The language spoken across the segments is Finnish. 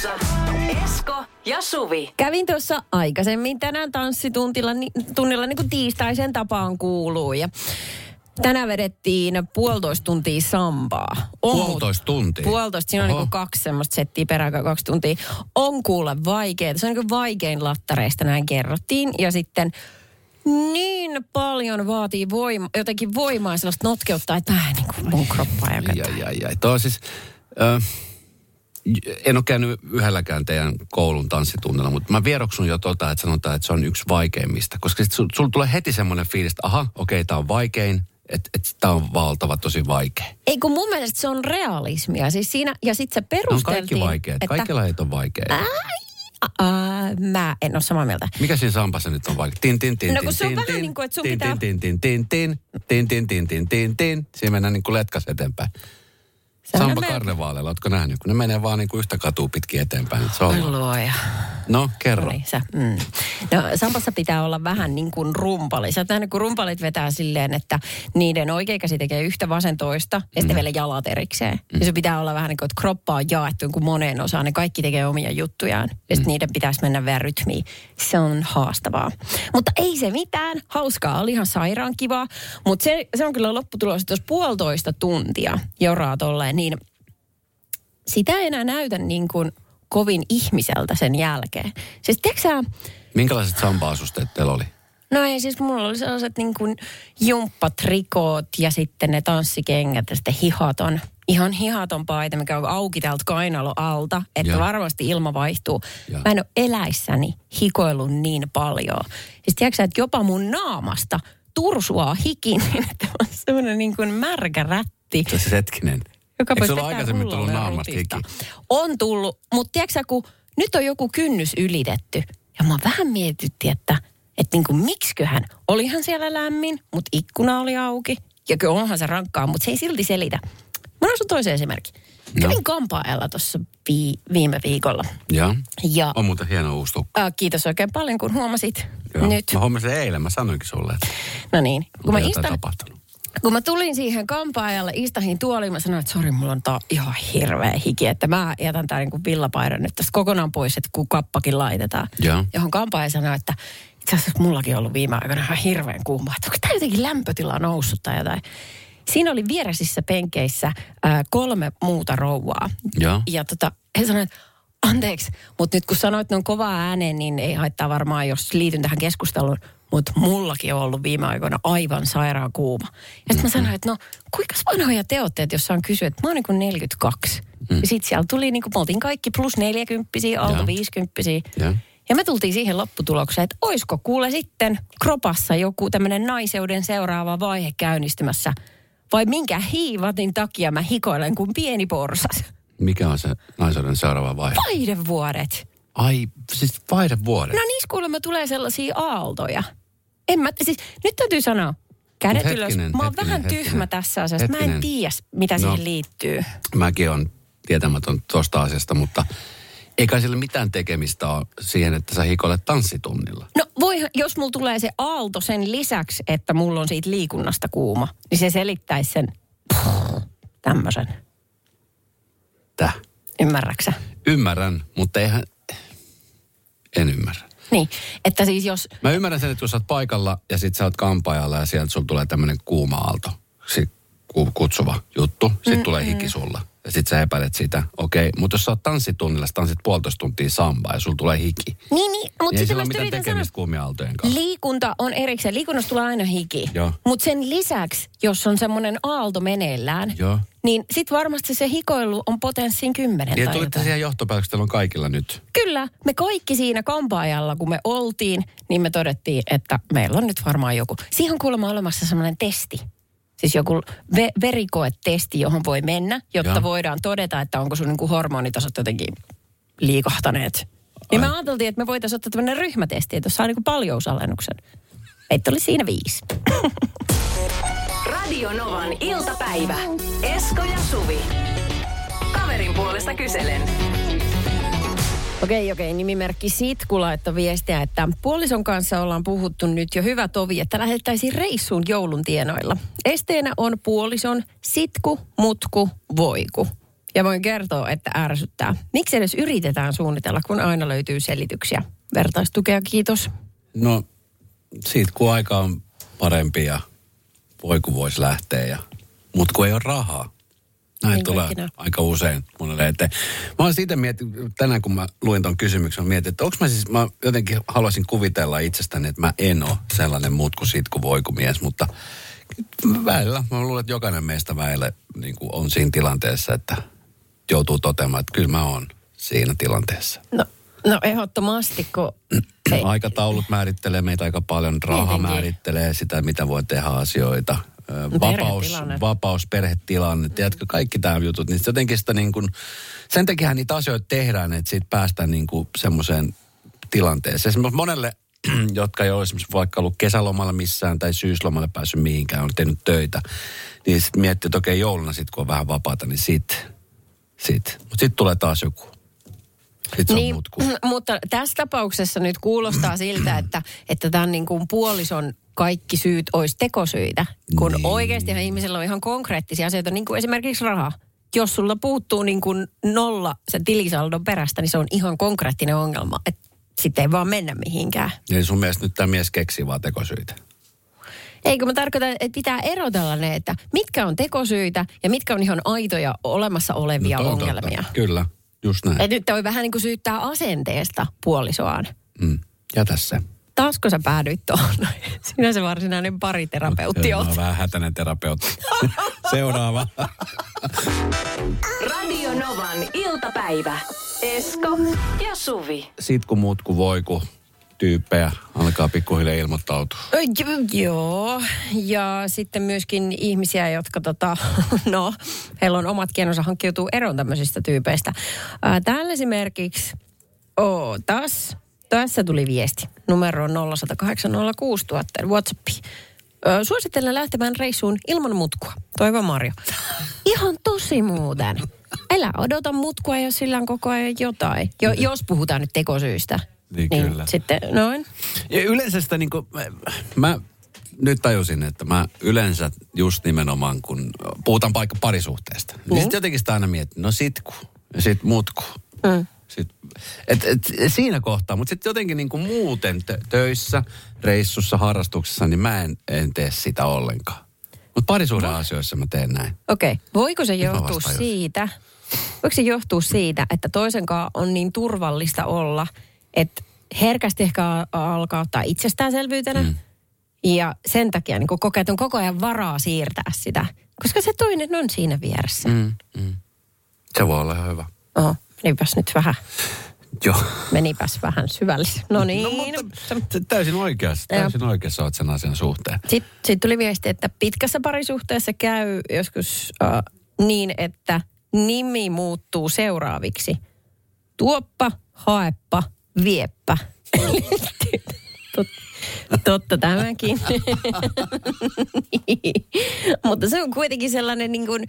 Studiossa Esko ja Suvi. Kävin tuossa aikaisemmin tänään tanssitunnilla ni, tunnilla niin kuin tiistaisen tapaan kuuluu. Ja tänään vedettiin puolitoista tuntia sambaa. On Puolitoista tuntia? Puolitoista. Siinä on Oho. niin kaksi semmoista settiä peräkään kaksi tuntia. On kuule vaikeaa. Se on niin vaikein lattareista, näin kerrottiin. Ja sitten niin paljon vaatii voima, jotenkin voimaa ja sellaista notkeutta, että vähän niin kuin mun kroppaa ja Ai, ai, ai. Tuo on siis, äh, en ole käynyt yhdelläkään teidän koulun tanssitunnilla, mutta mä vieroksun jo tota, että sanotaan, että se on yksi vaikeimmista. Koska sit sul, sul tulee heti semmoinen fiilis, että aha, okei, tämä on vaikein, että et, tämä on valtava tosi vaikea. Ei kun mun mielestä se on realismia. Siis siinä, ja sitten se perusteltiin, kaikki vaikeat. että Kaikki lajit on vaikeita. Ää, mä en ole samaa mieltä. Mikä siinä sampassa nyt on vaikea? Tin, tin, tin, No tin, kun se on tin, vähän tin, niin kuin, että sun tin, pitää- Tin, tin, tin, tin, tin, tin, tin, tin, tin, tin. Siinä mennään niin kuin letkas eteenpäin. Samba karnevaaleilla, ootko nähnyt? Kun ne menee vaan niin kuin yhtä katua pitkin eteenpäin. Se on... luoja. No, kerro. No niin, sä. Mm. No, Sampassa pitää olla vähän niin kuin rumpali. Sä nähnyt, kun rumpalit vetää silleen, että niiden oikea käsi tekee yhtä vasen toista ja Mm. sitten vielä jalat erikseen. Ja se pitää olla vähän niin kuin, että kroppa on jaettu niin kuin moneen osaan. Ne kaikki tekee omia juttujaan. Ja Mm. sitten niiden pitäisi mennä vielä rytmiin. Se on haastavaa. Mutta ei se mitään. Hauskaa. Oli ihan sairaan kivaa. Mutta se, se on kyllä lopputulos, että jos puolitoista tuntia joraa tolleen, niin sitä ei enää näytä niin kuin kovin ihmiseltä sen jälkeen. Siis tiedätkö Minkälaiset samba-asusteet teillä oli? no ei siis mulla oli sellaiset niin kuin jumppatrikoot ja sitten ne tanssikengät ja sitten hihaton, ihan hihaton paita, mikä on auki täältä kainalo alta, että Joo. varmasti ilma vaihtuu. Joo. Mä en ole eläissäni hikoillut niin paljon. Siis tiedätkö että jopa mun naamasta tursuaa hiki, niin että on semmoinen niin kuin märkä rätti. Se siis hetkinen. Joka Eikö vetää aikaisemmin tullut naamasta hiki? On tullut, mutta tiedätkö kun nyt on joku kynnys ylitetty. Ja mä vähän mietitti, että, että niin kuin miksiköhän. Olihan siellä lämmin, mutta ikkuna oli auki. Ja kyllä onhan se rankkaa, mutta se ei silti selitä. Mä sun toisen esimerkin. No. Kävin kampaajalla tuossa vi- viime viikolla. Joo. Ja On muuten hieno uusi tukka. äh, kiitos oikein paljon, kun huomasit Joo. nyt. Mä huomasin eilen, mä sanoinkin sulle, että No niin, kun mä, tapahtunut. Kun mä tulin siihen kampaajalle, istahin tuoliin, mä sanoin, että sori, mulla on tää ihan hirveä hiki, että mä jätän tää niinku villapaidan nyt tästä kokonaan pois, että kun kappakin laitetaan. Joo. Johon kampaaja sanoi, että itse asiassa mullakin on ollut viime aikoina ihan hirveän kuuma, että onko tää jotenkin lämpötila noussut tai jotain. Siinä oli vieresissä penkeissä ää, kolme muuta rouvaa. Joo. Ja tota, he sanoivat, että anteeksi, mutta nyt kun sanoit noin kovaa ääneen, niin ei haittaa varmaan, jos liityn tähän keskusteluun. Mutta mullakin on ollut viime aikoina aivan sairaan kuuma. Ja sitten mä sanoin, että no kuinka vanhoja te olette, että jos saan kysyä, että mä oon niin kuin 42. Mm. Ja sitten siellä tuli, niin kuin, me oltiin kaikki plus 40 alta Joo. 50 Joo. Ja me tultiin siihen lopputulokseen, että oisko kuule sitten kropassa joku tämmöinen naiseuden seuraava vaihe käynnistymässä. Vai minkä hiivatin takia mä hikoilen kuin pieni porsas. Mikä on se naisuuden seuraava vaihe? Vaihdevuodet. Ai, siis vaihdevuodet. No niissä kuulemma tulee sellaisia aaltoja. En mä, siis nyt täytyy sanoa, kädet Mut ylös. hetkinen, Mä oon hetkinen, vähän hetkinen. tyhmä tässä asiassa. Mä en Hetkinen. tiedä, mitä No. siihen liittyy. Mäkin on tietämätön tuosta asiasta, mutta eikä sillä mitään tekemistä ole siihen, että sä hikoilet tanssitunnilla. No voi, jos mulla tulee se aalto sen lisäksi, että mulla on siitä liikunnasta kuuma, niin se selittäisi sen tämmöisen. Täh. Ymmärräksä? Ymmärrän, mutta eihän... En ymmärrä. Niin, että siis jos, Mä ymmärrän sen, että jos sä oot paikalla ja sit sä oot kampaajalla ja sieltä sulla tulee tämmönen kuuma aalto, sit ku- kutsuva juttu, sit mm, tulee hiki sulla. Ja sit sä epäilet sitä, okei. Okay. Mutta jos sä oot tanssitunnilla, sä tanssit puolitoista tuntia sambaa ja sulla tulee hiki. niin, niin Niin mutta ei sitten mä mitään tekemistä kuumien aaltojen kanssa. liikunta on erikseen. Liikunnasta tulee aina hiki. Mutta sen lisäksi, jos on semmoinen aalto meneillään, Joo. niin sit varmasti se hikoilu on potenssiin kymmenen Ja tai tulitte siihen johtopäätökseen, on kaikilla nyt. Kyllä, me kaikki siinä kampaajalla, kun me oltiin, niin me todettiin, että meillä on nyt varmaan joku. Siihen on kuulemma olemassa semmoinen testi. Siis joku ve- verikoetesti, johon voi mennä, jotta Joo. voidaan todeta, että onko sun niinku hormonitasot jotenkin liikahtaneet. Niin me Ai. ajateltiin, että me voitaisiin ottaa tämmöinen ryhmätesti, että jos saa niinku paljousalennuksen. Meitä oli siinä viisi. Radio Novan iltapäivä. Esko ja Suvi. Kaverin puolesta kyselen. Okei, okei. Nimimerkki Sitku laittoi viestiä, että puolison kanssa ollaan puhuttu nyt jo hyvä tovi, että lähettäisiin reissuun joulun tienoilla. Esteenä on puolison sitku, mutku, voiku. Ja voin kertoa, että ärsyttää. Miksi edes yritetään suunnitella, kun aina löytyy selityksiä? Vertaistukea, kiitos. No, siitä kun aika on parempi ja voi kun voisi lähteä ja mut kun ei ole rahaa. Näin tulee kaikki nämä. aika usein monelle eteen. Mä olen siitä miettinyt, tänään kun mä luin ton kysymyksen, mä mietin, että onko mä siis, mä jotenkin haluaisin kuvitella itsestäni, että mä en ole sellainen muut kuin sit kun voi kun mies, mutta välillä, mä luulen, että jokainen meistä väillä niin on siinä tilanteessa, että joutuu toteamaan, että kyllä mä oon siinä tilanteessa. No, no ehdottomasti, kun... Aikataulut määrittelee meitä aika paljon, raha määrittelee sitä, mitä voi tehdä asioita. Ö, Vapaus, perhetilanne. vapaus, perhetilanne, tiedätkö, kaikki tämä jutut. Niin jotenkin sitä niin kuin, sen takiahan niitä asioita tehdään, että siitä päästään niin kuin semmoiseen tilanteeseen. Esimerkiksi monelle, jotka ei ole esimerkiksi vaikka ollut kesälomalla missään tai syyslomalle päässyt mihinkään, on tehnyt töitä, niin sitten miettii, että okei jouluna sitten kun on vähän vapaata, niin sit, sit. Mutta sitten tulee taas joku. Niin, mutta tässä tapauksessa nyt kuulostaa siltä, että, että tämän niin kuin puolison kaikki syyt olisi tekosyitä, kun niin. oikeastihan ihmisellä on ihan konkreettisia asioita, niin kuin esimerkiksi raha. Jos sulla puuttuu niin kuin nolla se tilisaldon perästä, niin se on ihan konkreettinen ongelma, että sitten ei vaan mennä mihinkään. Eli sun mielestä nyt tämä mies keksii vaan tekosyitä. Eikö mä tarkoitan, että pitää erotella ne, että mitkä on tekosyitä ja mitkä on ihan aitoja olemassa olevia No ongelmia. Totta. Kyllä, just näin. Et nyt toi vähän niin kuin syyttää asenteesta puolisoaan. Mm. Jätä se. Taasko sä päädyit tuohon? Sinä se varsinainen pariterapeutti Mä oot. oon vähän hätäinen terapeutti. Seuraava. Radio Novan iltapäivä. Esko ja Suvi. Sitten kun muut kun voi, kun tyyppejä alkaa pikkuhiljaa ilmoittautua. Ö, j- Joo, ja sitten myöskin ihmisiä, jotka tota, no, heillä on omat keinonsa hankkiutuu eroon tämmöisistä tyypeistä. Ää, täällä esimerkiksi, ootas, tässä tuli viesti. Numero on 0806000 WhatsAppi. Ö, Suosittelen lähtemään reissuun ilman mutkua. Toivo Marjo. Ihan tosi muuten. Älä odota mutkua, jos sillä on koko ajan jotain. Jo, jos puhutaan nyt tekosyistä. Niin, kyllä. Sitten noin. Ja yleensä sitä niin kuin, mä, mä nyt tajusin, että mä yleensä just nimenomaan, kun puhutaan paikka parisuhteesta, niin, niin sitten jotenkin sitä aina mietin, no sitku ja sit mutku. Mm. Sit, et, et, siinä kohtaa, mutta sitten jotenkin niin kuin muuten tö- töissä, reissussa, harrastuksessa, niin mä en, en tee sitä ollenkaan. Mutta parisuuden asioissa mä teen näin. Okei, okay. voiko se johtua siitä, voiko se johtua siitä, että toisenkaan on niin turvallista olla, että herkästi ehkä alkaa ottaa itsestäänselvyytenä mm. ja sen takia niin kokee, että on koko ajan varaa siirtää sitä, koska se toinen on siinä vieressä. Mm. Mm. Se voi olla ihan hyvä. Oho, menipäs nyt vähän, Joo. menipäs vähän syvällisesti. No niin. No mutta täysin oikeassa, täysin oikeassa oot sen asian suhteen. Sitten sit tuli viesti, että pitkässä parisuhteessa käy joskus äh, niin, että nimi muuttuu seuraaviksi. Tuoppa, haeppa, vieppä. Tot, totta tämäkin. niin. Mutta se on kuitenkin sellainen niin kuin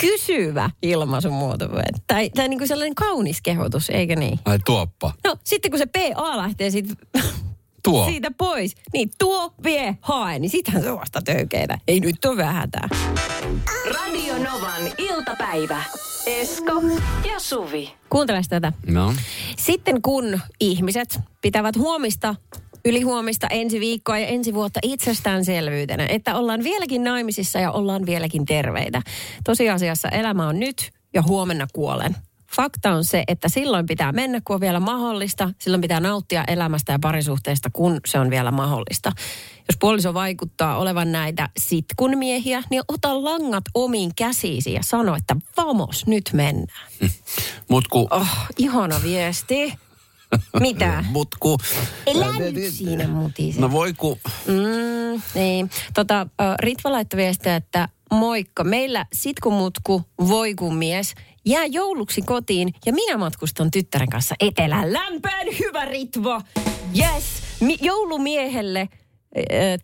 kysyvä ilmaisumuoto. Tai, tai niin kuin sellainen kaunis kehotus, eikö niin? Ai tuoppa. No sitten kun se PA lähtee siitä Tuo. siitä pois. Niin tuo, vie, hae, niin sitähän se on vasta töykeitä. Ei nyt ole vähän hätää. Radio Novan iltapäivä. Esko ja Suvi. Kuuntele tätä. No. Sitten kun ihmiset pitävät huomista, ylihuomista ensi viikkoa ja ensi vuotta itsestäänselvyytenä, että ollaan vieläkin naimisissa ja ollaan vieläkin terveitä. Tosiasiassa elämä on nyt ja huomenna kuolen. Fakta on se, että silloin pitää mennä, kun on vielä mahdollista. Silloin pitää nauttia elämästä ja parisuhteesta, kun se on vielä mahdollista. Jos puoliso vaikuttaa olevan näitä sitkun miehiä, niin ota langat omiin käsiisi ja sano, että vamos, nyt mennään. Mut ku... Oh, ihana viesti. Mitä? Mut ku... Elä nyt siinä mutisi. No voi ku... Mm, niin. Tota, Ritva laittoi viestiä, että moikka. Meillä sitkumutku, voi kun mies, jää jouluksi kotiin ja minä matkustan tyttären kanssa etelään. Lämpään hyvä Ritva! Yes! Mi- joulumiehelle äh,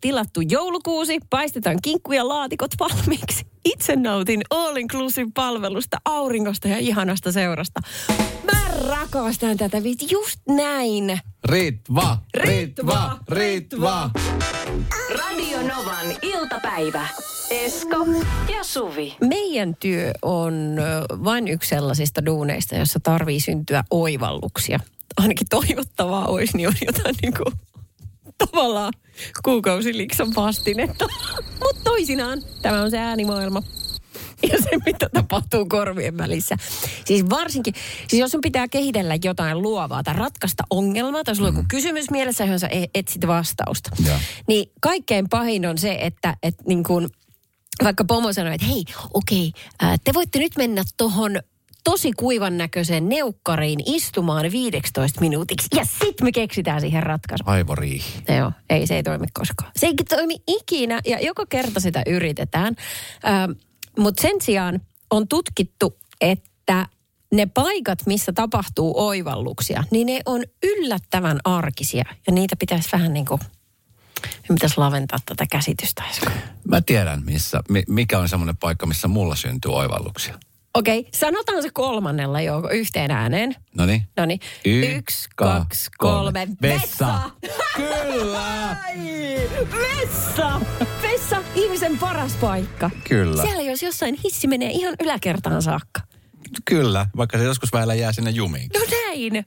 tilattu joulukuusi, paistetaan kinkku ja laatikot valmiiksi. Itse nautin all inclusive palvelusta, auringosta ja ihanasta seurasta. Mä rakastan tätä, vitsi, just näin. Ritva, Ritva, Ritva. Radio Novan iltapäivä. Esko ja Suvi. Meidän työ on vain yksi sellaisista duuneista, jossa tarvii syntyä oivalluksia. Ainakin toivottavaa olisi, niin on jotain niin kuin, tavallaan kuukausilikson vastinetta. Mutta toisinaan tämä on se äänimaailma. Ja se, mitä tapahtuu korvien välissä. Siis varsinkin, siis jos sun pitää kehitellä jotain luovaa tai ratkaista ongelmaa, tai sulla on joku kysymys mielessä, johon sä e- etsit vastausta. Joo. Niin kaikkein pahin on se, että, että niin kuin, vaikka pomo sanoi, että hei, okei, ää, te voitte nyt mennä tuohon tosi kuivan näköiseen neukkariin istumaan 15 minuutiksi. Ja sit me keksitään siihen ratkaisu. Aivoriihi. Joo, ei se ei toimi koskaan. Se ei toimi ikinä ja joka kerta sitä yritetään. Ähm, Mutta sen sijaan on tutkittu, että ne paikat, missä tapahtuu oivalluksia, niin ne on yllättävän arkisia. Ja niitä pitäisi vähän niin kuin, pitäisi laventaa tätä käsitystä. Esko. Mä tiedän, missä, mi- mikä on semmoinen paikka, missä mulla syntyy oivalluksia. Okei, okay, sanotaan se kolmannella jo yhteen ääneen. No niin. No niin. Y- Yksi, kaksi, kolme. Vessa. Kyllä. Vessa! Vessa, ihmisen paras paikka. Kyllä. Siellä jos jossain hissi menee ihan yläkertaan saakka. Kyllä, vaikka se joskus väillä jää sinne jumiin. No näin.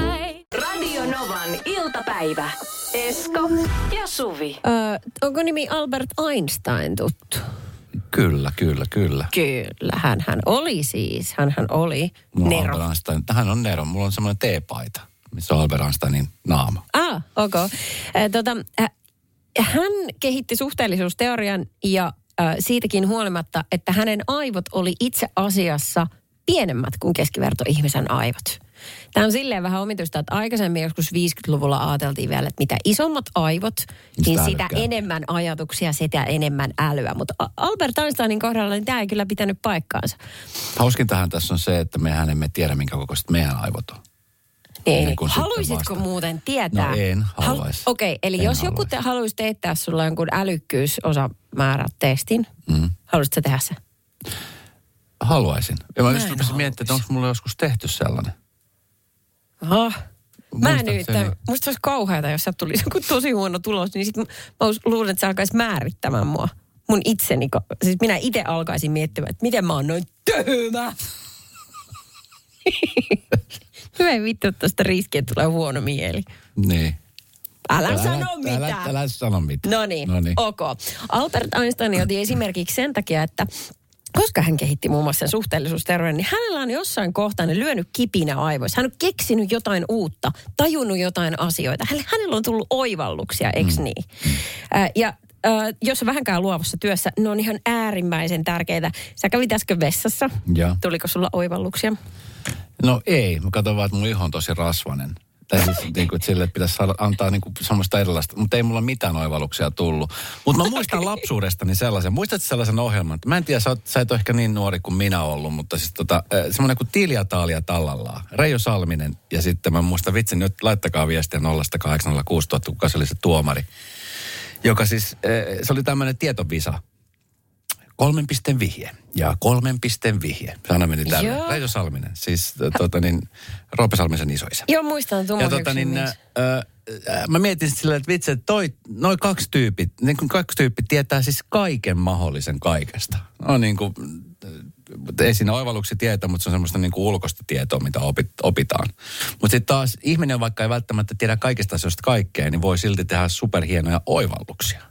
Radio Novan iltapäivä. Esko ja Suvi. Öö, onko nimi Albert Einstein tuttu? Kyllä, kyllä, kyllä. Kyllä, hän, hän oli siis. Hän, hän oli Mulla on Nero. Albert Einstein. Hän on Nero. Mulla on semmoinen teepaita, missä on Albert Einsteinin naama. Ah, ok. Äh, tota, hän kehitti suhteellisuusteorian ja äh, siitäkin huolimatta, että hänen aivot oli itse asiassa pienemmät kuin keskivertoihmisen aivot. Tämä on silleen vähän omituista, että aikaisemmin joskus 50-luvulla ajateltiin vielä, että mitä isommat aivot, niin sitä älykkäämpi. enemmän ajatuksia, sitä enemmän älyä. Mutta Albert Einsteinin kohdalla niin tämä ei kyllä pitänyt paikkaansa. Hauskintahan tässä on se, että mehän emme tiedä, minkä kokoiset meidän aivot on. Niin, niin. Haluaisitko muuten tietää? No en haluaisi. Okei, okay, eli En jos joku haluaisi. te, haluaisi teettää sulla jonkun älykkyysosamäärä testin, Mm. haluaisitko tehdä se? Haluaisin. Ja mä Mä just rupesin miettimään, että onko mulla joskus tehty sellainen. Oh. Mä nyt, Muistaakseni- musta olisi kauheata, jos sieltä tulisi joku tosi huono tulos, niin sit mä luulen, että se alkaisi määrittämään mua. Mun itseni, siis minä itse alkaisin miettimään, että miten mä oon noin tyhmä. Hyvä ei vittu sitä riskiä, että tulee huono mieli. Niin. Älä, sano mitään. Älä, älä sano mitään. No niin, ok. Albert Einstein otti esimerkiksi sen takia, että koska hän kehitti muun muassa sen suhteellisuusteorian, niin hänellä on jossain kohtaa ne lyönyt kipinä aivoissa. Hän on keksinyt jotain uutta, tajunnut jotain asioita. Hänellä, on tullut oivalluksia, eikö Mm. niin? Äh, ja äh, jos on vähänkään luovassa työssä, ne on ihan äärimmäisen tärkeitä. Sä kävit äsken vessassa. Joo. Tuliko sulla oivalluksia? No ei, mä katson vaan, että mun iho on tosi rasvanen. Tai siis niin kuin, että sille pitäisi saada, antaa niin kuin, semmoista erilaista, mutta ei mulla mitään oivalluksia tullut. Mutta mä muistan lapsuudestani sellaisen, muistatko sellaisen ohjelman? Mä en tiedä, sä, oot, sä et ole ehkä niin nuori kuin minä ollut, mutta siis tota, semmoinen kuin Tilja Taalia Tallallaan. Reijo Salminen ja sitten mä muistan vitsin, nyt laittakaa viestiä 0806 kuka se oli se tuomari. Joka siis, se oli tämmöinen tietovisa. Kolmen pisteen vihje ja kolmen pisteen vihje. Se aina meni tällä. Joo. Reijo Salminen, siis äh, tota niin, Roope Salmisen isoisä. Joo, muistan tuon Ja tota niin, äh, äh, mä mietin silleen, että vitsi, että toi, noi kaksi tyypit, niin kuin kaksi tyyppi tietää siis kaiken mahdollisen kaikesta. No niin kuin, ei siinä oivalluksia tietää, mutta se on semmoista niin kuin ulkoista tietoa, mitä opit, opitaan. Mutta sitten taas ihminen, vaikka ei välttämättä tiedä kaikista asioista kaikkea, niin voi silti tehdä superhienoja oivalluksia.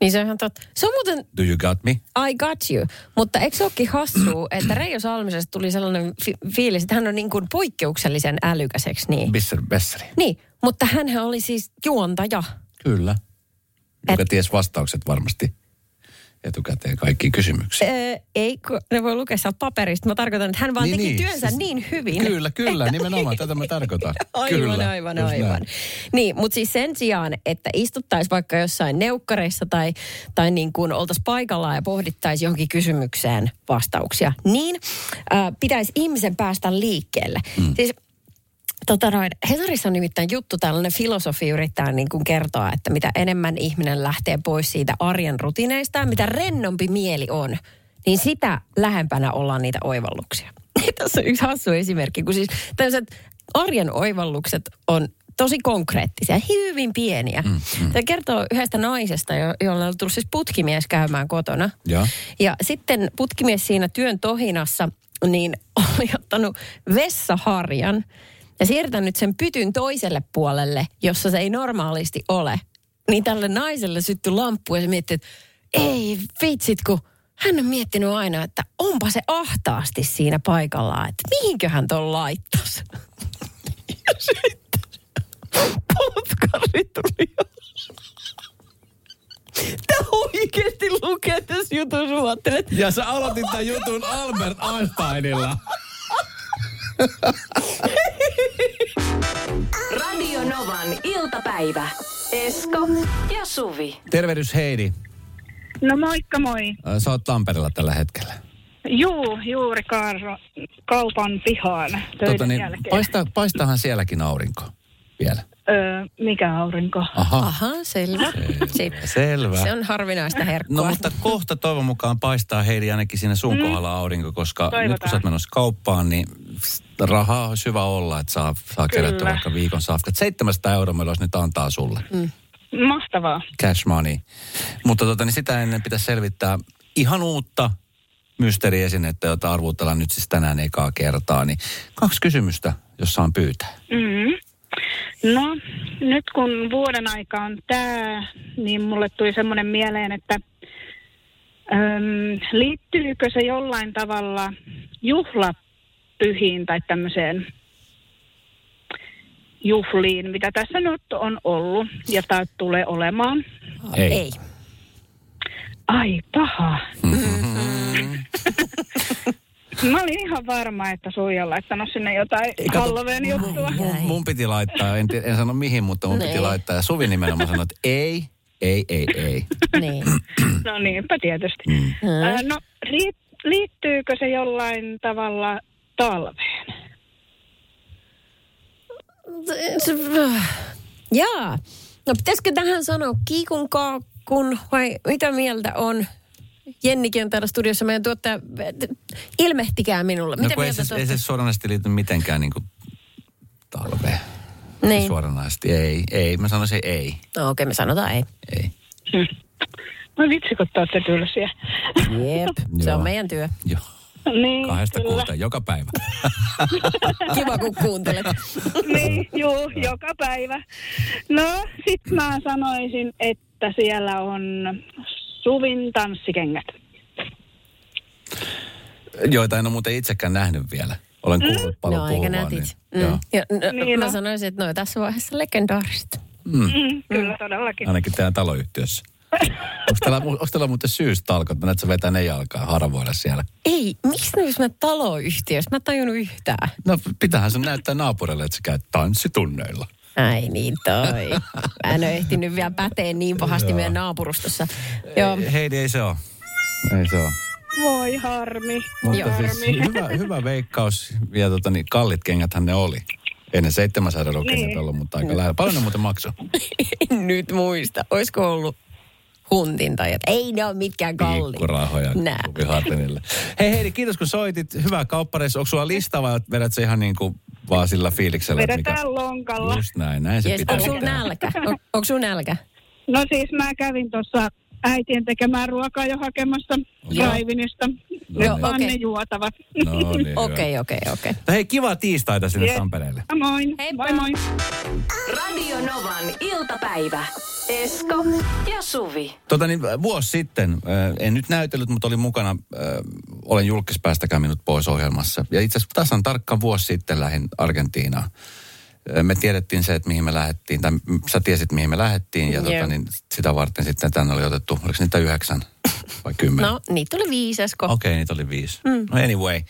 Niin se on ihan totta. Se on muuten Do you got me? I got you. Mutta eikö se olekin hassua, että Reijo Salmisesta tuli sellainen fi- fiilis, että hän on niin kuin poikkeuksellisen älykäseksi. Niin. Bisser, Besseri. niin, mutta hän oli siis juontaja. Kyllä. Joka Et- ties vastaukset varmasti etukäteen kaikkiin kysymyksiin. Öö, ei, kun ne voi lukea sieltä paperista. Mä tarkoitan, että hän vaan Niin, teki niin. työnsä Siis- niin hyvin. Kyllä, kyllä, nimenomaan. Tätä mä tarkoitan. Aivan, kyllä, aivan, aivan. näin. Niin, mutta siis sen sijaan, että istuttaisiin vaikka jossain neukkareissa tai, tai niin kuin oltaisiin paikallaan ja pohdittaisiin johonkin kysymykseen vastauksia, niin äh, pitäisi ihmisen päästä liikkeelle. Mm. Siis Tota noin, Hesarissa on nimittäin juttu, tällainen filosofi yrittää niin kuin kertoa, että mitä enemmän ihminen lähtee pois siitä arjen rutineista, mitä rennompi mieli on, niin sitä lähempänä ollaan niitä oivalluksia. Tässä on yksi hassu esimerkki, kun siis tämmöiset arjen oivallukset on tosi konkreettisia, hyvin pieniä. Mm, mm. Se kertoo yhdestä naisesta, jo, jolla on tullut siis putkimies käymään kotona. Ja. Ja sitten putkimies siinä työn tohinassa niin oli ottanut vessaharjan ja siirtänyt sen pytyn toiselle puolelle, jossa se ei normaalisti ole. Niin tälle naiselle syttyi lamppu ja se mietti, että ei vitsit, kun hän on miettinyt aina, että onpa se ahtaasti siinä paikallaan, että mihinköhän ton laittaisi. Ja sitten putkari tuli Tämä oikeasti lukee tässä jutussa, Ja sä aloitit tämän jutun Albert Einsteinilla. Radio Novan iltapäivä. Esko ja Suvi. Tervehdys Heidi. No moikka moi. Sä oot Tampereella tällä hetkellä. Juu, juuri kaarro, kaupan pihaan töiden Tota, niin, jälkeen. paista, paistahan sielläkin aurinko vielä. Öö, mikä aurinko? Aha. aha, selvä. Se, Selvä. se on harvinaista herkkua. No mutta kohta toivon mukaan paistaa Heidi ainakin siinä sun kohdalla aurinko, koska nyt kun Toivotaan. sä oot menossa kauppaan, niin rahaa olisi hyvä olla, että saa, saa kerättyä Kyllä. vaikka viikon safkat. 700 euroa meillä olisi nyt antaa sulle. Mm. Mahtavaa. Cash money. Mutta tota, niin sitä ennen pitäisi selvittää ihan uutta mysteeriesinettä, jota arvuutellaan nyt siis tänään ekaa kertaa. Niin kaksi kysymystä, jos saan pyytää. Mm-hmm. No, nyt kun vuoden aika on tämä, niin mulle tuli semmoinen mieleen, että öm, liittyykö se jollain tavalla juhlapyhiin tai tämmöiseen juhliin, mitä tässä nyt on ollut ja tämä tulee olemaan. Ei. Ei. Ai paha. Mä olin ihan varma, että Suija on laittanut sinne jotain kato, Halloween-juttua. Mun, mun piti laittaa, en, en sano mihin, mutta mun piti Niin. laittaa. Ja Suvi nimenomaan sanoi, että ei, ei, ei, ei. Niin. No niinpä tietysti. Mm. Ää, no ri- liittyykö se jollain tavalla talveen? Jaa. No pitäisikö tähän sanoa kiikun kaakkun vai mitä mieltä on? Jennikin on täällä studiossa meidän tuottaja. Ilmehtikää minulle. No Mitä kun ei se, te ei se suoranaisesti liity mitenkään niin kuin talveen. Niin. Suoranaisesti ei, ei. Mä sanoisin ei, No okei, me sanotaan ei. ei. Voi vitsi, kun te olette tylsiä. Jep, se Joo. on meidän työ. Joo, niin, kahdesta kyllä. kuuteen joka päivä. Kiva, kun kuuntelet. Niin, juu, joka päivä. No, sit mä sanoisin, että siellä on Suvin tanssikengät. Joita en ole muuten itsekään nähnyt vielä. Olen kuullut paljon No, eikä nätit. Niin, Mm. joo. Ja, no, Niin, mä no. sanoisin, että no tässä vaiheessa legendaarista. Mm, kyllä, todellakin. Ainakin teidän taloyhtiössä. Onko teillä, onko teillä muuten syystalkot? Mä näet, sä vetää ne jalkaa haravoida siellä. Ei, miksi ne olisi mä taloyhtiössä? Mä en tajunnut yhtään. No pitäähän sun näyttää naapurille, että sä käyt tanssitunneilla. Ai niin toi. Mä en ole ehtinyt vielä päteen niin pahasti meidän naapurustossa. Joo. Heidi, ei se ole. Ei se ole. Voi harmi, Mutta Joo. siis harmi. hyvä, hyvä veikkaus. Ja tota, niin, kallit kengäthän ne oli. Ei ne 700 euroa Niin. kengät ollut, mutta aika lähellä. Paljon ne muuten maksoi? En nyt muista. Olisiko ollut huntin tai jotain. Ei ne ole mitkään kalliit. Pikkurahoja. Hei Heidi, kiitos kun soitit. Hyvää kauppareissa. Onko sulla lista vai vedät se ihan niin kuin vaan sillä fiiliksellä? että Vedetään lonkalla. Just näin, näin se Yes, pitää. onko sulla nälkä? On, onko sulla nälkä? No siis mä kävin tuossa äitien tekemään ruokaa jo hakemassa. Raivinista. No Nyt niin. vaan Okei. ne juotavat. No niin. Okei, okei, okei. No hei, kiva tiistaita sinne Yes. Tampereelle. Moi. Heippa. Moi moi. Radio Novan iltapäivä. Esko ja Suvi. Tota niin, vuosi sitten, äh, en nyt näytellyt, mutta olin mukana, äh, olen julkis Päästäkää minut pois ohjelmassa. Ja itse asiassa tasan tarkkaan vuosi sitten lähdin Argentiinaan. Äh, Me tiedettiin se, että mihin me lähdettiin, tai sä tiesit mihin me lähdettiin, ja tota, niin, sitä varten sitten tänne oli otettu, oliko niitä yhdeksän vai kymmenen? No, niitä oli viisi, Esko. Okei, okay, niitä oli viisi. Mm. No anyway.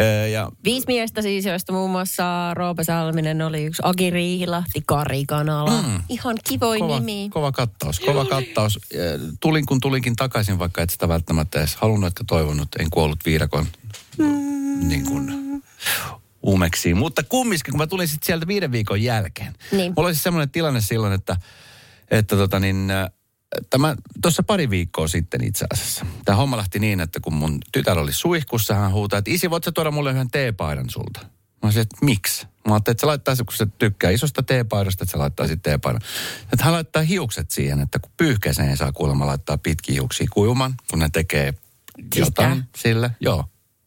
Äh, Ja Viisi miestä siis, joista muun muassa Roope Salminen oli yksi, Agi Riihilahti, Kari Kanala. Mm. Ihan kivoin kova, nimi. kova kattaus, kova kattaus. Eh, Tulin kun tulinkin takaisin, vaikka et sitä välttämättä edes halunnut, että toivonut. En kuollut viidakon Mm. niin kuin uumeksiin. Mutta kumminkin, kun mä tulin sitten sieltä viiden viikon jälkeen. Niin. Mulla oli siis semmoinen tilanne silloin, että, että tota niin, tämä tuossa pari viikkoa sitten itse asiassa. Tämä homma lähti niin, että kun mun tytär oli suihkussa, hän huutaa, että isi, voit sä tuoda mulle yhden teepaidan sulta? Mä olisin, että miksi? Mä ajattelin, että se laittaisi, kun se tykkää isosta teepaidasta, että se laittaisi teepaidan. Että hän laittaa hiukset siihen, että kun pyyhkeeseen ei saa kuulemma laittaa pitkiä hiuksia kuivumaan, kun ne tekee jotain tää? sille. Joo.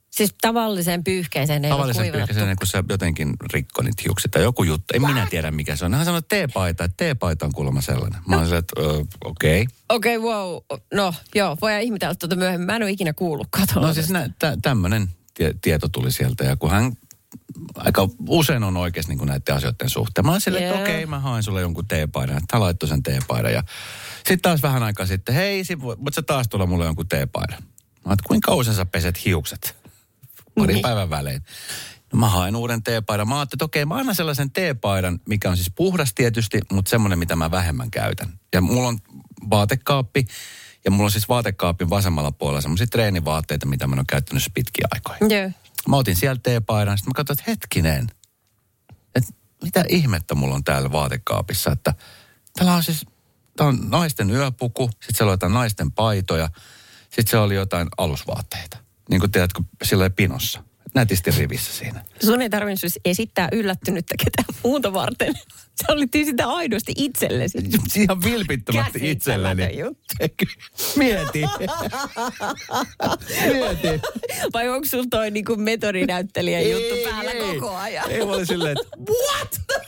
Siis tavalliseen pyyhkeeseen ei Tavallisen ole kuivattu. pyyhkäisen, kun sä jotenkin rikko niitä hiukset tai joku juttu. En minä tiedä, mikä se on. Hän sanoi, että teepaita, että teepaita on kuulemma sellainen. Mä olin silleen, että okei. Okay. Okei, okay, wow. No, joo, voidaan ihmetellä tuota myöhemmin. Mä en ole ikinä kuullutkaan No tuollaisesta. siis nä, tä, tämmöinen tie, tieto tuli sieltä ja kun hän aika usein on oikeasti niin näiden asioiden suhteen. Mä silleen, että Joo. okei, mä haen sulle jonkun teepaidan. Että hän laittoi sen teepaidan ja sitten taas vähän aikaa sitten, hei, voit sä taas tulla mulle jonkun teepaidan. Mä että kuinka usein sä peset hiukset? Parin Niin. päivän välein. No mä haen uuden teepaidan. Mä ajattelin, että okei, mä annan sellaisen teepaidan, mikä on siis puhdas tietysti, mutta semmoinen, mitä mä vähemmän käytän. Ja mulla on vaatekaappi, ja mulla on siis vaatekaapin vasemmalla puolella semmoisia treenivaatteita, mitä mä en ole käyttänyt siis pitkiä aikoja. Joo. Mä otin sieltä teepaidan, sitten mä katsoin, että hetkinen, että mitä ihmettä mulla on täällä vaatekaapissa, että täällä on siis, tää on naisten yöpuku, sitten siellä on jotain naisten paitoja, sitten siellä oli jotain alusvaatteita. Niin kuin tiedätkö, sillä pinossa, nätisti rivissä siinä. Sun ei tarvinnut siis esittää yllättynyttä ketään muuta varten. Sä olit sitä aidosti itsellesi. Ihan vilpittömästi itselleni. Mieti. Mieti. Vai onko sulla toi niinku metodinäyttelijä juttu Ei, päällä ei. koko ajan? Ei, mä olin silleen, että what?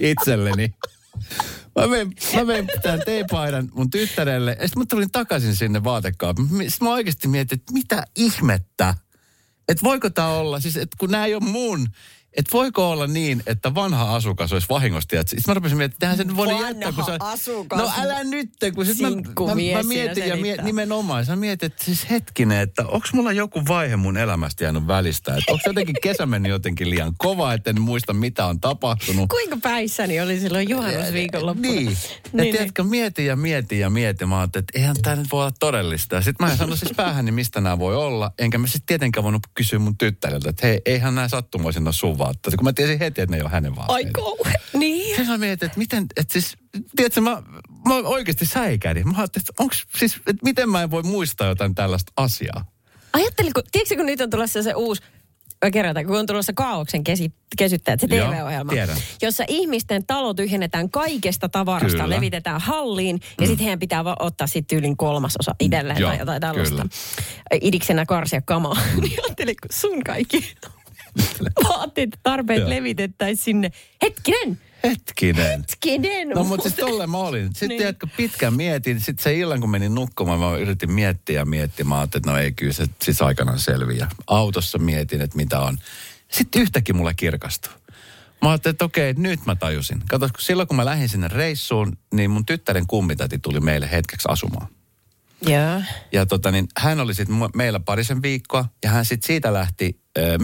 Itselleni. Mä vein, mä vein tämän teepaidan mun tyttärelle. Ja sitten mä tulin takaisin sinne vaatekaapiin. Sitten mä oikeasti mietin, että mitä ihmettä? Että voiko tämä olla, siis että kun nämä ei ole mun, että voiko olla niin, että vanha asukas olisi vahingosti. Sitten mä rupesin miettimään, että eihän se nyt voi Vanha jättää, kun se asukas. No älä nyt, kun sit mä, mä, mä mietin ja mie, nimenomaan, sä mietit, että siis hetkinen, että onko mulla joku vaihe mun elämästä jäänyt välistä, että onko jotenkin kesä mennyt jotenkin liian kova, että en muista mitä on tapahtunut. Kuinka päissäni oli silloin juhannusviikonloppuna? Niin. Ja niin, tiedätkö, mietin ja mietin ja mietin. Mä ajattelin, että eihän tämä nyt voi olla todellista. Sitten mä en sano siis päähän, niin mistä nämä voi olla. Enkä mä sitten tietenkään voinut kysyä mun tyttäreltä, että hei, eihän nämä sattumoisin ole sun vaatteet. Kun mä tiesin heti, että ne ei ole hänen Ai vaatteet. kauhe. Niin. Sitten mä mietin, että miten, että siis, tiedätkö, mä, mä oikeasti säikähdin. Mä ajattelin, että onks, siis, että miten mä en voi muistaa jotain tällaista asiaa. Ajatteliko, tiedätkö kun nyt on tulossa se uusi, mä kerrotaan, kun on tulossa Kaauksen kesi, kesyttäjät, se TV-ohjelma, jossa ihmisten talo tyhjennetään kaikesta tavarasta, Kyllä. levitetään halliin ja sitten heidän pitää va- ottaa sitten tyylin kolmasosa itselleen Joo, tai jotain tällaista. kyllä. Idiksenä karsia kamaa. niin ajattelin, kun sun kaikki vaatteet tarpeet levitettäisiin sinne. Hetkinen! Hetkinen. Hetkinen! No mutta siis tolle mä olin. Sitten Niin. tiedätkö, pitkään mietin. Sitten se illan, kun menin nukkumaan, mä yritin miettiä ja miettiä. Mä ajattelin, että no ei kyllä se siis aikanaan selviä. Autossa mietin, että mitä on. Sitten yhtäkkiä mulle kirkastui. Mä ajattelin, että okei, nyt mä tajusin. Kato, kun silloin kun mä lähdin sinne reissuun, niin mun tyttären kummitäti tuli meille hetkeksi asumaan. Joo. Ja tota, niin hän oli sitten meillä parisen viikkoa ja hän sitten siitä lähti ö,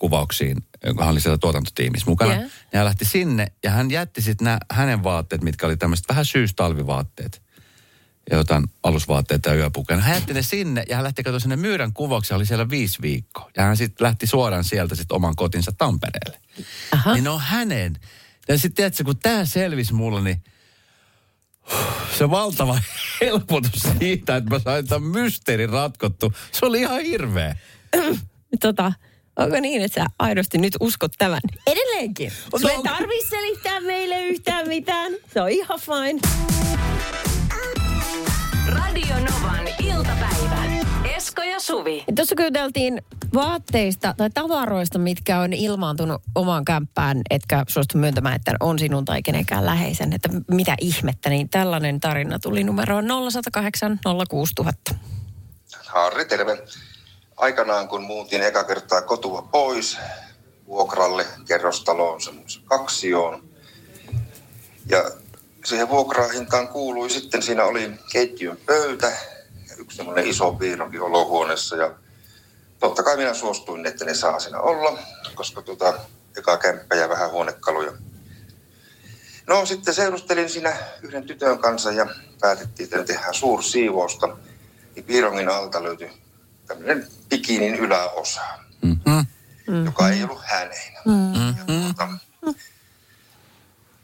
myyräkuvauksiin, kun hän oli siellä tuotantotiimissä mukana. Yeah. Ja hän lähti sinne ja hän jätti sitten hänen vaatteet, mitkä oli tämmöiset vähän syystalvivaatteet. Ja jotain alusvaatteita ja yöpukeja. Hän jätti ne sinne ja hän lähti katsomaan sinne myyrän kuvauksiin, oli siellä viisi viikkoa. Ja hän sitten lähti suoraan sieltä sitten oman kotinsa Tampereelle. Aha. Niin on hänen. Ja sitten tiedätkö, kun tämä selvisi mulle, niin se valtava helpotus siitä, että mä sain tämän mysteerin ratkottu, se oli ihan hirveä. Tota, onko niin, että sä aidosti nyt uskot tämän? Edelleenkin. No, Sun ei tarvii selittää meille yhtään mitään. Se on ihan fine. Radio Novan iltapäivä. Esko Esko ja Suvi. Tuossa kyteltiin vaatteista tai tavaroista, mitkä on ilmaantunut omaan kämppään, etkä suostu myöntämään, että on sinun tai kenenkään läheisen. Että mitä ihmettä, niin tällainen tarina tuli numeroon 0108 06000. Harri, terve. Aikanaan kun muutin eka kertaa kotua pois vuokralle kerrostaloon semmoisen kaksioon. Ja siihen vuokrahintaan kuului sitten, siinä oli keittiön pöytä yksi semmoinen iso piiroki olohuoneessa. Ja totta kai minä suostuin, että ne saa siinä olla, koska tuota, eka kämppä ja vähän huonekaluja. No sitten seurustelin siinä yhden tytön kanssa ja päätettiin, että tehdään suursiivousta. Niin piirongin alta löytyi tämmöinen bikinin yläosa, Mm-hmm. joka ei ollut hänen. Ja tuota,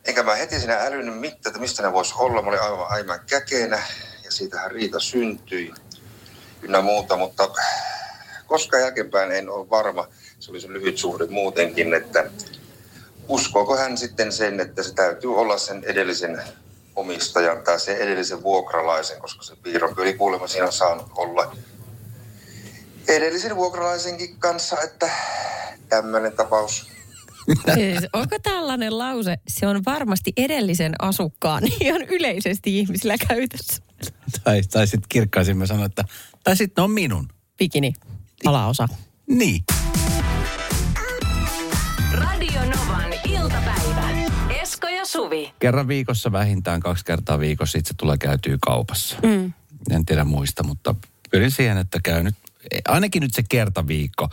enkä mä heti siinä älynyt mitään, että mistä ne voisi olla. Mä olin aivan aivan käkenä ja siitähän riita syntyi ynnä muuta, mutta koska jälkeenpäin en ole varma, se oli se lyhyt suhde muutenkin, että uskooko hän sitten sen, että se täytyy olla sen edellisen omistajan tai sen edellisen vuokralaisen, koska se piirronki oli kuulemma siinä saanut olla edellisen vuokralaisenkin kanssa, että tämmöinen tapaus. Siis, onko tällainen lause, se on varmasti edellisen asukkaan ihan yleisesti ihmisillä käytössä. Tai, tai sitten kirkkaisimmin sanoa, että tai sitten on minun. Bikini, alaosa. Niin. Radio Novan iltapäivä. Esko ja Suvi. Kerran viikossa vähintään kaksi kertaa viikossa itse tulee käytyy kaupassa. Mm. En tiedä muista, mutta pyrin siihen, että käy nyt ainakin nyt se kerta viikko.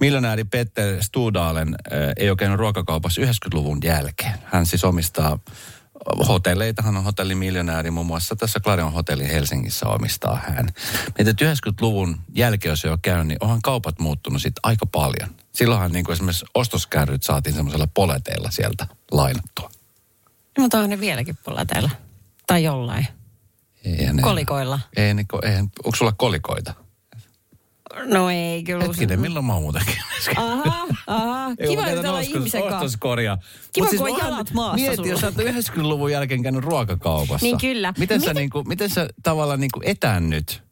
Miljonääri Petter Studalen äh, ei käynyt ruokakaupassa 90-luvun jälkeen. Hän siis omistaa hotelleita, hän on hotellimiljonääri, muun muassa tässä Clarion hotelli Helsingissä omistaa hän. Mitä 90-luvun jälkeen, jos ei ole käynyt, niin onhan kaupat muuttunut sitten aika paljon. Silloinhan niin kuin esimerkiksi ostoskärryt saatiin semmoisella poleteilla sieltä lainattua. Mutta on ne vieläkin polateilla. Tai jollain. Eihän ne, Kolikoilla. Ei, ne, eihän, onko sulla kolikoita? No ei kyllä. Hetkinen, milloin mä oon muutenkin? Aha, aha. Kiva, että olla ihmisen kanssa. Kiva, Mut kun on jalat maassa Mieti, sulla. jos sä oot 90-luvun jälkeen käynyt ruokakaupassa. Niin kyllä. Miten, sä, Miten- niinku, miten sä tavallaan niinku etäännyt?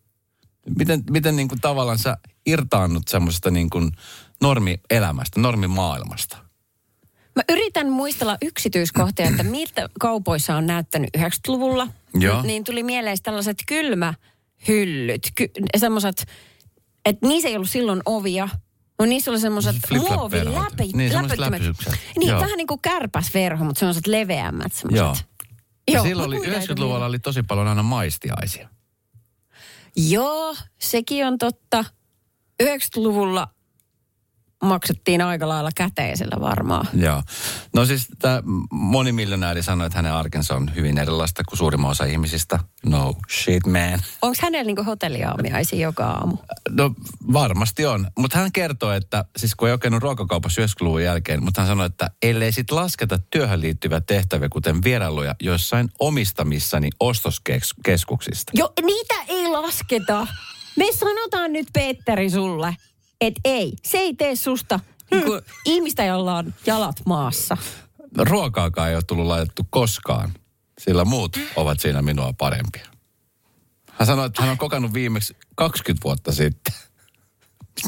Miten, miten niinku tavallaan sä irtaannut semmoisesta niinku normielämästä, normimaailmasta? Mä yritän muistella yksityiskohtia, että miltä kaupoissa on näyttänyt 90-luvulla. Joo. Niin tuli mieleen tällaiset kylmähyllyt, ky- semmoiset, että niissä ei ollut silloin ovia. No niissä oli semmoiset Flip-flap-verhot. muoviläpi, Niin, läpysykset. Niin, Joo. vähän niin kuin kärpäsverho, mutta semmoiset leveämmät Joo. semmoiset. Ja Joo, silloin oli, muita ei tule 90-luvulla oli tosi paljon aina maistiaisia. Joo, sekin on totta. 90-luvulla maksettiin aika lailla käteisellä varmaan. Joo. No siis tämä moni miljonääri sanoi, että hänen arkensa on hyvin erilaista kuin suurimman osa ihmisistä. No shit man. Onko hänellä niinku hotelliaamiaisia joka aamu? No varmasti on. Mutta hän kertoo, että siis kun ei käynyt ruokakaupassa 90-luvun jälkeen, mutta hän sanoi, että ellei sit lasketa työhön liittyviä tehtäviä, kuten vierailuja joissain omistamissani ostoskeskuksista. Jo, niitä ei lasketa. Me sanotaan nyt Petteri sulle, että ei, se ei tee susta niinku, ihmistä, jolla on jalat maassa. Ruokaakaan ei ole tullut laitettu koskaan, sillä muut ovat siinä minua parempia. Hän sanoi, että hän on kokannut viimeksi 20 vuotta sitten.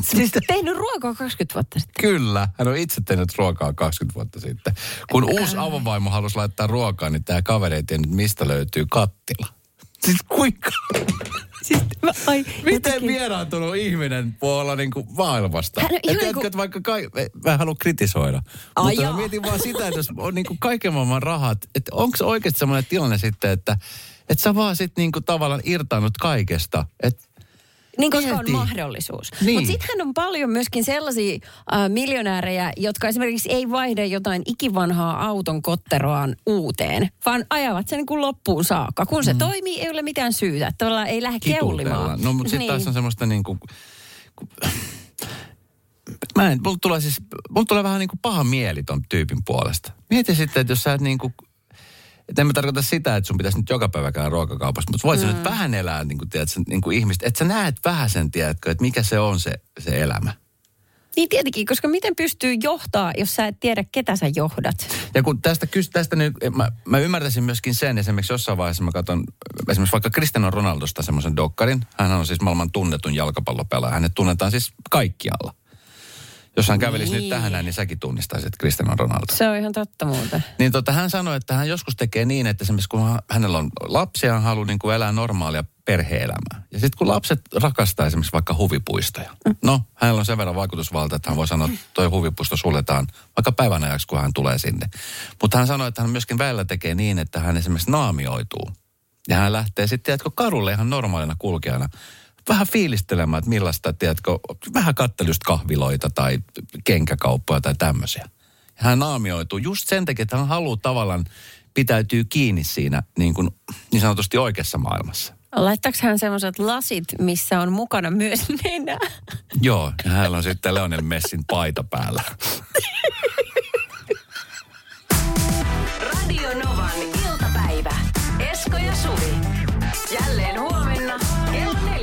Siis tehnyt ruokaa 20 vuotta sitten. Kyllä, hän on itse tehnyt ruokaa 20 vuotta sitten. Kun uusi avovaimo halusi laittaa ruokaa, niin tämä kaveri ei tiennyt, mistä löytyy kattila. Siis kuinka? Siis, mä, ai, Miten jotenkin- vieraantunut ihminen voi olla niin kuin maailmasta? Hän Et niinku- että vaikka kai, mä en halua kritisoida. Ai mutta mä mietin vaan sitä, että jos on niin kuin kaiken maailman rahat, että onko se oikeasti sellainen tilanne sitten, että että sä vaan sitten niin tavallaan irtaannut kaikesta. Että Niin, koska Mieti. on mahdollisuus. Niin. Mutta sittenhän on paljon myöskin sellaisia äh, miljonäärejä, jotka esimerkiksi ei vaihda jotain ikivanhaa auton kotteroaan uuteen, vaan ajavat sen niin kuin loppuun saakka. Kun se mm. toimii, ei ole mitään syytä. Tavallaan ei lähde keulimaan. No mutta sitten niin. taas on semmoista niin kuin, Mä en, mulla tulee siis, mulla tulee vähän niin kuin paha mieli ton tyypin puolesta. Mieti sitten, että jos sä et niin kuin, että en mä tarkoita sitä, että sun pitäisi nyt joka päivä käydä ruokakaupassa, mutta voisit mm. nyt vähän elää niin kuin, tiedätkö, niin kuin ihmistä, että sä näet vähän sen, tiedätkö, että mikä se on se, se elämä. Niin tietenkin, koska miten pystyy johtaa, jos sä et tiedä, ketä sä johdat? Ja kun tästä, tästä nyt, mä, mä ymmärtäisin myöskin sen, esimerkiksi jossain vaiheessa mä katson esimerkiksi vaikka Cristiano Ronaldosta semmoisen dokkarin. Hän on siis maailman tunnetun jalkapallopelaaja. Hänet tunnetaan siis kaikkialla. Jos hän kävelisi Niin. nyt tähän näin, niin säkin tunnistaisit Cristiano Ronaldo. Se on ihan totta muuten. Niin tota, hän sanoi, että hän joskus tekee niin, että esimerkiksi kun hän- hänellä on lapsia, hän haluaa niin kuin elää normaalia perhe-elämää. Ja sitten kun lapset rakastaa esimerkiksi vaikka huvipuistoja. No, hänellä on sen verran vaikutusvalta, että hän voi sanoa, että toi huvipuisto suljetaan vaikka päivän ajaksi, kun hän tulee sinne. Mutta hän sanoi, että hän myöskin välillä tekee niin, että hän esimerkiksi naamioituu. Ja hän lähtee sitten, tiedätkö, karulle ihan normaalina kulkijana vähän fiilistelemään, että millaista, tiedätkö, vähän kattelystä kahviloita tai kenkäkauppoja tai tämmöisiä. Ja hän naamioituu just sen takia, että hän haluaa tavallaan pitäytyy kiinni siinä niin, kuin, niin sanotusti oikeassa maailmassa. Laittaako hän semmoiset lasit, missä on mukana myös nenä? Joo, ja hänellä on sitten Leonel Messin paita päällä. Radio Novan iltapäivä. Esko ja Suvi. Jälleen huomenna